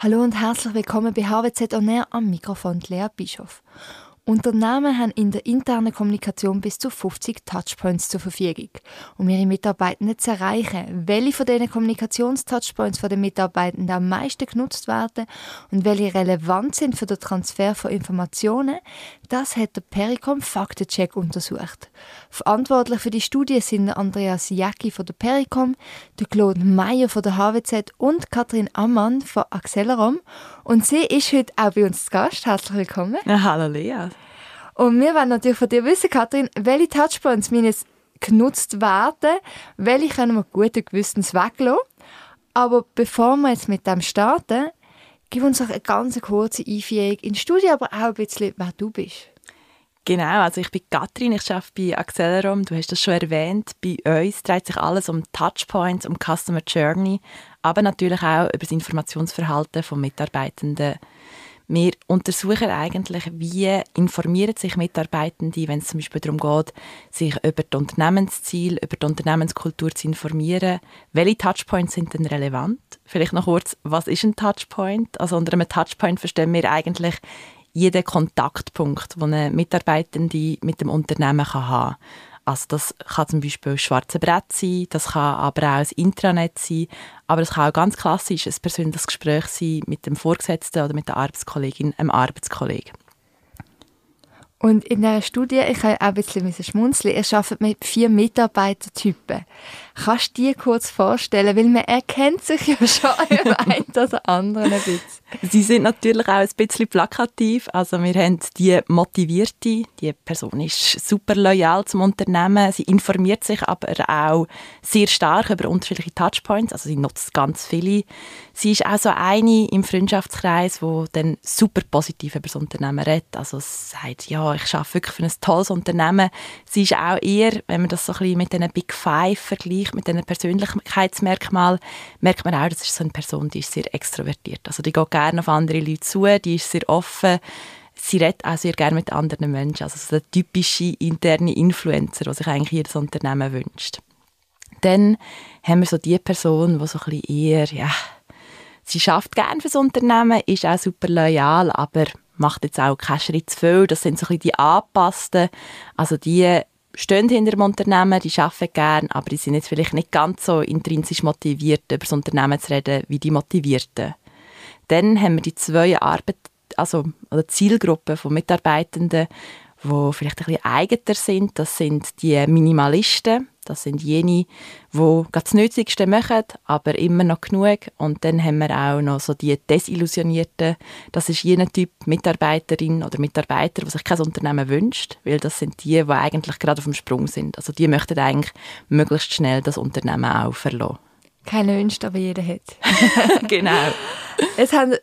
Hallo und herzlich willkommen bei HWZ On Air am Mikrofon Lea Bischof. Unternehmen haben in der internen Kommunikation bis zu 50 Touchpoints zur Verfügung, um ihre Mitarbeitenden zu erreichen. Welche von diesen Kommunikationstouchpoints von den Mitarbeitenden am meisten genutzt werden und welche relevant sind für den Transfer von Informationen, das hat der Pericom Faktencheck untersucht. Verantwortlich für die Studie sind Andreas Jacki von der Pericom, der Claude Meyer von der HWZ und Katrin Ammann von Accelerom. Und sie ist heute auch bei uns zu Gast. Herzlich willkommen. Ja, hallo Lea. Und wir wollen natürlich von dir wissen, Katrin, welche Touchpoints müssen genutzt werden, welche können wir guten Gewissens weglassen. Aber bevor wir jetzt mit dem starten, gib uns noch eine ganz kurze Einführung in die Studie, aber auch ein bisschen, wer du bist. Genau, also ich bin Katrin, ich arbeite bei Accelerom, du hast das schon erwähnt. Bei uns dreht sich alles um Touchpoints, um Customer Journey, aber natürlich auch über das Informationsverhalten von Mitarbeitenden wir untersuchen eigentlich, wie informieren sich Mitarbeitende, wenn es zum Beispiel darum geht, sich über die Unternehmensziele, über die Unternehmenskultur zu informieren. Welche Touchpoints sind denn relevant? Vielleicht noch kurz, was ist ein Touchpoint? Also unter einem Touchpoint verstehen wir eigentlich jeden Kontaktpunkt, den ein Mitarbeitende mit dem Unternehmen haben kann. Also das kann zum Beispiel ein schwarze Brett sein, das kann aber auch ein Intranet sein, aber es kann auch ganz klassisch ein persönliches Gespräch sein mit dem Vorgesetzten oder mit der Arbeitskollegin, einem Arbeitskollegen. Und in dieser Studie, ich habe auch ein bisschen schmunzeln, ihr arbeitet mit vier Mitarbeitertypen. Kannst du dir kurz vorstellen, weil man erkennt sich ja schon im einen oder anderen ein bisschen. Sie sind natürlich auch ein bisschen plakativ. Also wir haben die motivierte, die Person ist super loyal zum Unternehmen, sie informiert sich aber auch sehr stark über unterschiedliche Touchpoints, also sie nutzt ganz viele. Sie ist auch so eine im Freundschaftskreis, wo dann super positiv über das Unternehmen redet. Also sagt, ja, ich arbeite wirklich für ein tolles Unternehmen. Sie ist auch eher, wenn man das so ein bisschen mit den Big Five vergleicht, mit den Persönlichkeitsmerkmalen, merkt man auch, das ist so eine Person, die ist sehr extrovertiert. Also die geht gerne auf andere Leute zu, die ist sehr offen. Sie redet auch sehr gerne mit anderen Menschen. Also so der typische interne Influencer, der sich eigentlich jedes Unternehmen wünscht. Dann haben wir so die Person, die so ein eher, ja, sie schafft gerne fürs Unternehmen, ist auch super loyal, aber macht jetzt auch keinen Schritt zu viel. Das sind so ein die Angepassten. Also die stehen hinter dem Unternehmen, die arbeiten gerne, aber die sind jetzt vielleicht nicht ganz so intrinsisch motiviert, über das Unternehmen zu reden, wie die Motivierten. Dann haben wir die zwei Arbeit also, oder Zielgruppen von Mitarbeitenden, die vielleicht ein bisschen eigener sind. Das sind die Minimalisten, das sind jene, die das Nötigste machen, aber immer noch genug. Und dann haben wir auch noch so die Desillusionierten. Das ist jener Typ Mitarbeiterin oder Mitarbeiter, der sich kein Unternehmen wünscht, weil das sind die, die eigentlich gerade auf dem Sprung sind. Also die möchten eigentlich möglichst schnell das Unternehmen auch verlassen. Keiner wünscht, aber jeder hat. genau. Es haben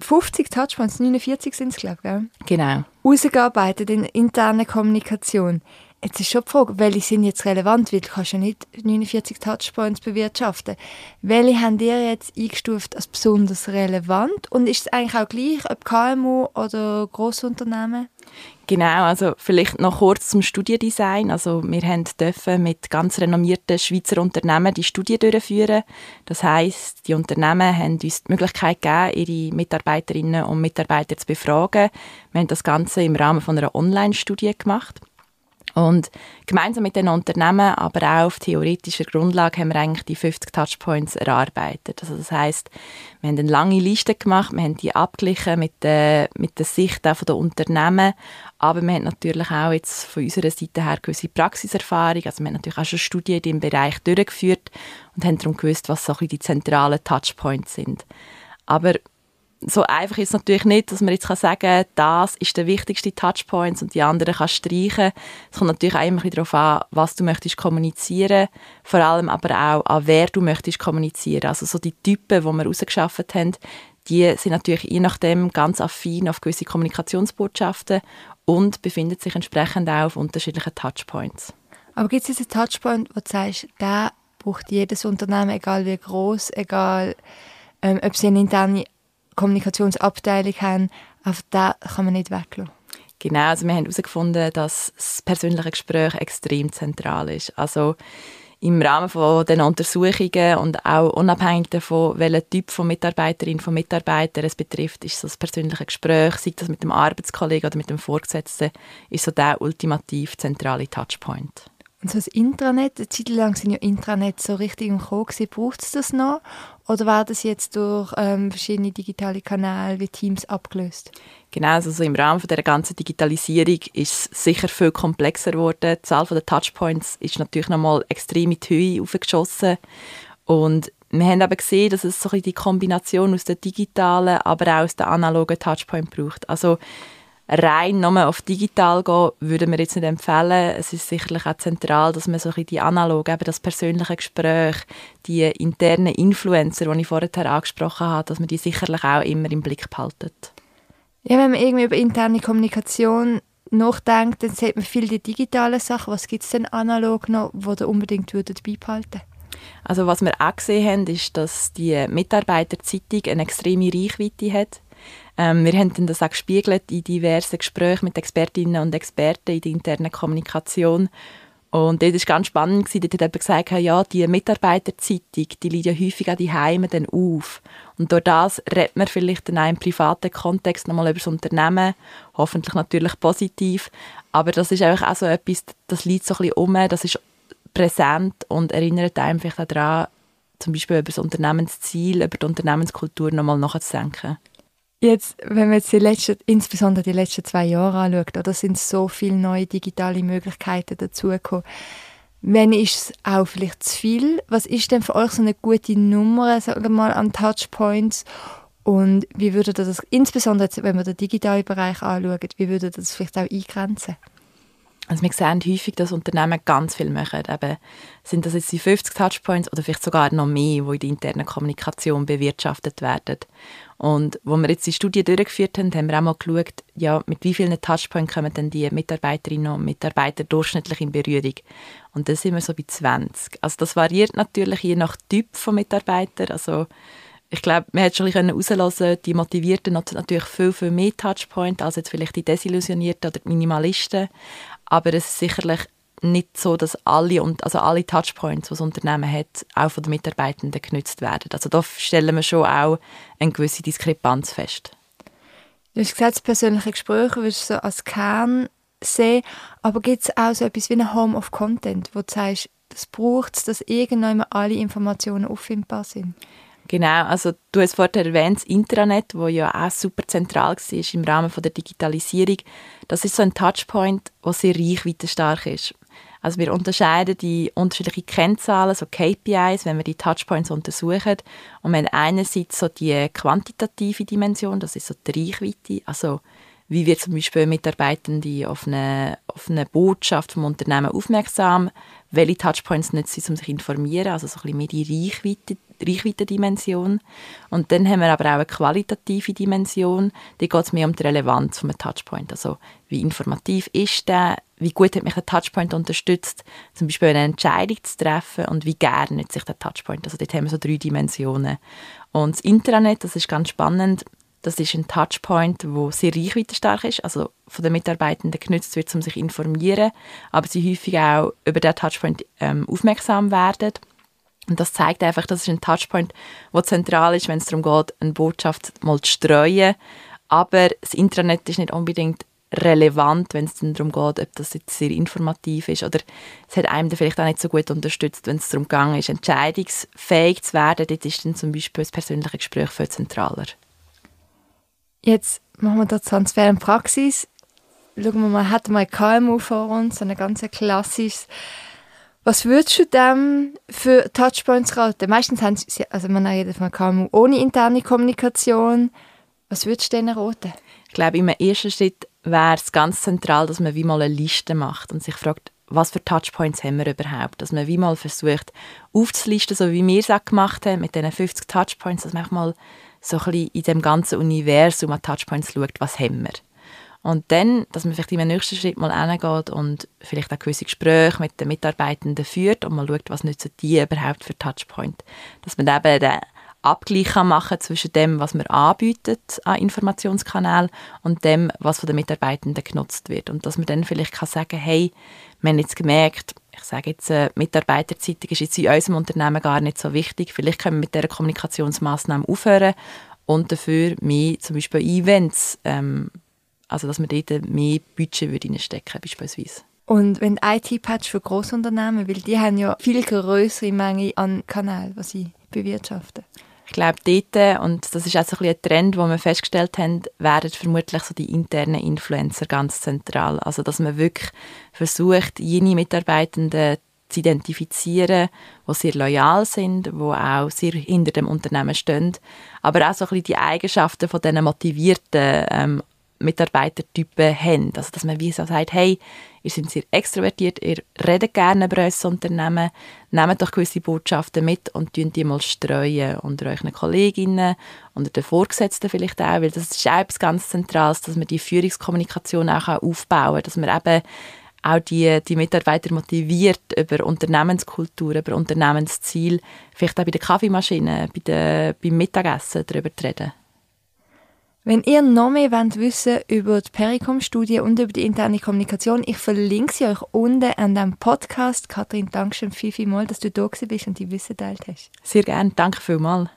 50 Touchpoints, 49 sind es, glaube ich. Genau. Ausgearbeitet in interner Kommunikation. Jetzt ist schon die Frage, welche sind jetzt relevant, weil du kannst ja nicht 49 Touchpoints bewirtschaften. Welche haben ihr jetzt eingestuft als besonders relevant? Und ist es eigentlich auch gleich, ob KMU oder Grossunternehmen? Genau, also vielleicht noch kurz zum Studiendesign. Also wir dürfen mit ganz renommierten Schweizer Unternehmen die Studie durchführen. Das heißt, die Unternehmen haben uns die Möglichkeit gegeben, ihre Mitarbeiterinnen und Mitarbeiter zu befragen. Wir haben das Ganze im Rahmen von einer Online-Studie gemacht. Und gemeinsam mit den Unternehmen, aber auch auf theoretischer Grundlage, haben wir eigentlich die 50 Touchpoints erarbeitet. Also das heißt, wir haben eine lange Liste gemacht, wir haben die abgeglichen mit der, mit der Sicht auch der Unternehmen, aber wir haben natürlich auch jetzt von unserer Seite her gewisse Praxiserfahrung, also wir haben natürlich auch schon Studien in diesem Bereich durchgeführt und haben darum gewusst, was so die zentralen Touchpoints sind. Aber so einfach ist es natürlich nicht, dass man jetzt sagen kann, das ist der wichtigste Touchpoint und die anderen kann streichen. Es kommt natürlich auch immer darauf an, was du möchtest kommunizieren, vor allem aber auch an wer du möchtest kommunizieren. Also so die Typen, die wir rausgeschafft haben, die sind natürlich je nachdem ganz affin auf gewisse Kommunikationsbotschaften und befinden sich entsprechend auch auf unterschiedlichen Touchpoints. Aber gibt es einen Touchpoint, wo du sagst, da braucht jedes Unternehmen, egal wie groß, egal ähm, ob sie eine interne Kommunikationsabteilung haben, auf da kann man nicht weglassen. Genau, also wir haben herausgefunden, dass das persönliche Gespräch extrem zentral ist. Also im Rahmen von Untersuchungen und auch unabhängig davon, welchen Typ von Mitarbeiterin von Mitarbeiter es betrifft, ist das persönliche Gespräch, sei das mit dem Arbeitskollegen oder mit dem Vorgesetzten, ist so der ultimativ zentrale Touchpoint. Und so das Intranet, eine Zeit lang sind ja Intranet so richtig im Kommen Braucht es das noch? Oder wird das jetzt durch ähm, verschiedene digitale Kanäle wie Teams abgelöst? Genau, also so im Rahmen von der ganzen Digitalisierung ist es sicher viel komplexer geworden. Die Zahl der Touchpoints ist natürlich nochmal extrem in die Höhe aufgeschossen. Und wir haben aber gesehen, dass es so ein die Kombination aus der digitalen, aber auch aus der analogen Touchpoint braucht. Also rein nur auf digital gehen, würde wir jetzt nicht empfehlen. Es ist sicherlich auch zentral, dass man so die analog, eben das persönliche Gespräch, die internen Influencer, die ich vorher angesprochen habe, dass man die sicherlich auch immer im Blick behaltet. Ja, wenn man irgendwie über interne Kommunikation nachdenkt, dann sieht man viel die digitalen Sachen. Was gibt es denn analog noch, wo ihr unbedingt würdet beibehalten Also was wir auch gesehen haben, ist, dass die Mitarbeiterzeitung eine extreme Reichweite hat. Ähm, wir haben das auch gespiegelt in diversen Gesprächen mit Expertinnen und Experten in der internen Kommunikation. Und das war ganz spannend. Dort hat jemand gesagt, ja, die Mitarbeiterzeitung, die liegt ja häufig an die Heime dann auf. Und durch das redet man vielleicht in einem privaten Kontext nochmal über das Unternehmen, hoffentlich natürlich positiv. Aber das ist einfach auch so etwas, das liegt so ein bisschen um, das ist präsent und erinnert einem vielleicht daran, zum Beispiel über das Unternehmensziel, über die Unternehmenskultur nochmal nachzudenken. Jetzt, wenn man jetzt die letzten, insbesondere die letzten zwei Jahre anschaut, oder sind so viele neue digitale Möglichkeiten dazugekommen. Wenn ist es auch vielleicht zu viel? Was ist denn für euch so eine gute Nummer, sagen wir mal, an Touchpoints? Und wie würdet ihr das, insbesondere jetzt, wenn man den digitalen Bereich anschaut, wie würdet ihr das vielleicht auch eingrenzen? Also wir sehen häufig, dass Unternehmen ganz viel machen. Eben, sind das jetzt die 50 Touchpoints oder vielleicht sogar noch mehr, die in der internen Kommunikation bewirtschaftet werden. Und wo wir jetzt die Studie durchgeführt haben, haben wir auch mal geschaut, ja, mit wie vielen Touchpoints kommen denn die Mitarbeiterinnen und Mitarbeiter durchschnittlich in Berührung. Und da sind wir so bei 20. Also das variiert natürlich je nach Typ von Mitarbeiter. Also ich glaube, man hätte schon herauslösen die Motivierten natürlich viel, viel mehr Touchpoints als jetzt vielleicht die Desillusionierten oder die Minimalisten. Aber es ist sicherlich nicht so, dass alle, und, also alle Touchpoints, die das Unternehmen hat, auch von den Mitarbeitenden genutzt werden. Also da stellen wir schon auch eine gewisse Diskrepanz fest. Du hast gesagt, persönliche Gespräch würdest du so als Kern sehen, aber gibt es auch so etwas wie ein Home of Content, wo du sagst, das braucht es, dass irgendwann alle Informationen auffindbar sind? Genau, also du hast vorher erwähnt, das Intranet, wo ja auch super zentral war im Rahmen der Digitalisierung. Das ist so ein Touchpoint, der sehr reichweitenstark ist. Also wir unterscheiden die unterschiedlichen Kennzahlen, so KPIs, wenn wir die Touchpoints untersuchen. Und wir haben einerseits so die quantitative Dimension, das ist so die Reichweite, also wie wird zum Beispiel Mitarbeitende auf eine, auf eine Botschaft vom Unternehmen aufmerksam, welche Touchpoints nutzen sie, um sich zu informieren, also so ein bisschen mehr die Reichweite, Reichweite-Dimension. Und dann haben wir aber auch eine qualitative Dimension, die geht mehr um die Relevanz von einem Touchpoint, also wie informativ ist der, wie gut hat mich der Touchpoint unterstützt, zum Beispiel eine Entscheidung zu treffen und wie gerne nutze ich den Touchpoint. Also dort haben wir so drei Dimensionen. Und das Intranet, das ist ganz spannend, das ist ein Touchpoint, wo sehr reichweitenstark ist, also von den Mitarbeitenden genutzt wird, um sich zu informieren, aber sie häufig auch über diesen Touchpoint ähm, aufmerksam werden. Und das zeigt einfach, dass es ein Touchpoint, der zentral ist, wenn es darum geht, eine Botschaft mal zu streuen. Aber das Intranet ist nicht unbedingt relevant, wenn es darum geht, ob das jetzt sehr informativ ist oder es hat einem vielleicht auch nicht so gut unterstützt, wenn es darum ging, ist, entscheidungsfähig zu werden. Dort ist dann zum Beispiel das persönliche Gespräch viel zentraler. Jetzt machen wir den Transfer in Praxis. Schauen wir mal, hat mal KMU vor uns, so ein ganz klassisches. Was würdest du dem für Touchpoints raten? Meistens haben sie, also man redet von KMU ohne interne Kommunikation. Was würdest du denen raten? Ich glaube, im ersten Schritt wäre es ganz zentral, dass man wie mal eine Liste macht und sich fragt, was für Touchpoints haben wir überhaupt? Dass man wie mal versucht aufzulisten, so wie wir es auch gemacht haben, mit diesen 50 Touchpoints, dass man mal so ein bisschen in dem ganzen Universum an Touchpoints schaut, was haben wir. Und dann, dass man vielleicht im nächsten Schritt mal hingeht und vielleicht auch gewisse Gespräche mit den Mitarbeitenden führt und mal schaut, was nutzen die überhaupt für Touchpoint. Dass man eben den Abgleich machen zwischen dem, was man anbietet an Informationskanälen und dem, was von den Mitarbeitenden genutzt wird. Und dass man dann vielleicht kann sagen, hey, wir haben jetzt gemerkt, ich sage jetzt, äh, Mitarbeiterzeitung ist jetzt in unserem Unternehmen gar nicht so wichtig. Vielleicht können wir mit dieser Kommunikationsmaßnahme aufhören und dafür mehr zum Beispiel Events, ähm, also dass man dort mehr Budget würde reinstecken beispielsweise. Und wenn IT-Patch für Großunternehmen, weil die haben ja viel größere Menge an Kanälen, was sie bewirtschaften. Ich glaube, dort, und das ist auch so ein, ein Trend, den wir festgestellt haben, werden vermutlich so die internen Influencer ganz zentral. Also, dass man wirklich versucht, jene Mitarbeitenden zu identifizieren, die sehr loyal sind, die auch sehr hinter dem Unternehmen stehen, aber auch so ein bisschen die Eigenschaften von diesen motivierten ähm, Mitarbeitertypen haben. Also, dass man wie so sagt, hey, ihr seid sehr extrovertiert, ihr redet gerne über unser Unternehmen, nehmt doch gewisse Botschaften mit und tun die mal streuen unter euren Kolleginnen, unter den Vorgesetzten vielleicht auch, weil das ist auch etwas ganz Zentrales, dass man die Führungskommunikation auch aufbauen kann, dass man eben auch die, die Mitarbeiter motiviert, über Unternehmenskultur, über Unternehmensziel, vielleicht auch bei der Kaffeemaschine, bei der, beim Mittagessen darüber zu reden. Wenn ihr noch mehr wollt wissen über die Pericom-Studie und über die interne Kommunikation, ich verlinke sie euch unten an dem Podcast. Kathrin, danke schön viel, viel mal, dass du da bist und die Wissen teilt hast. Sehr gerne, danke vielmals.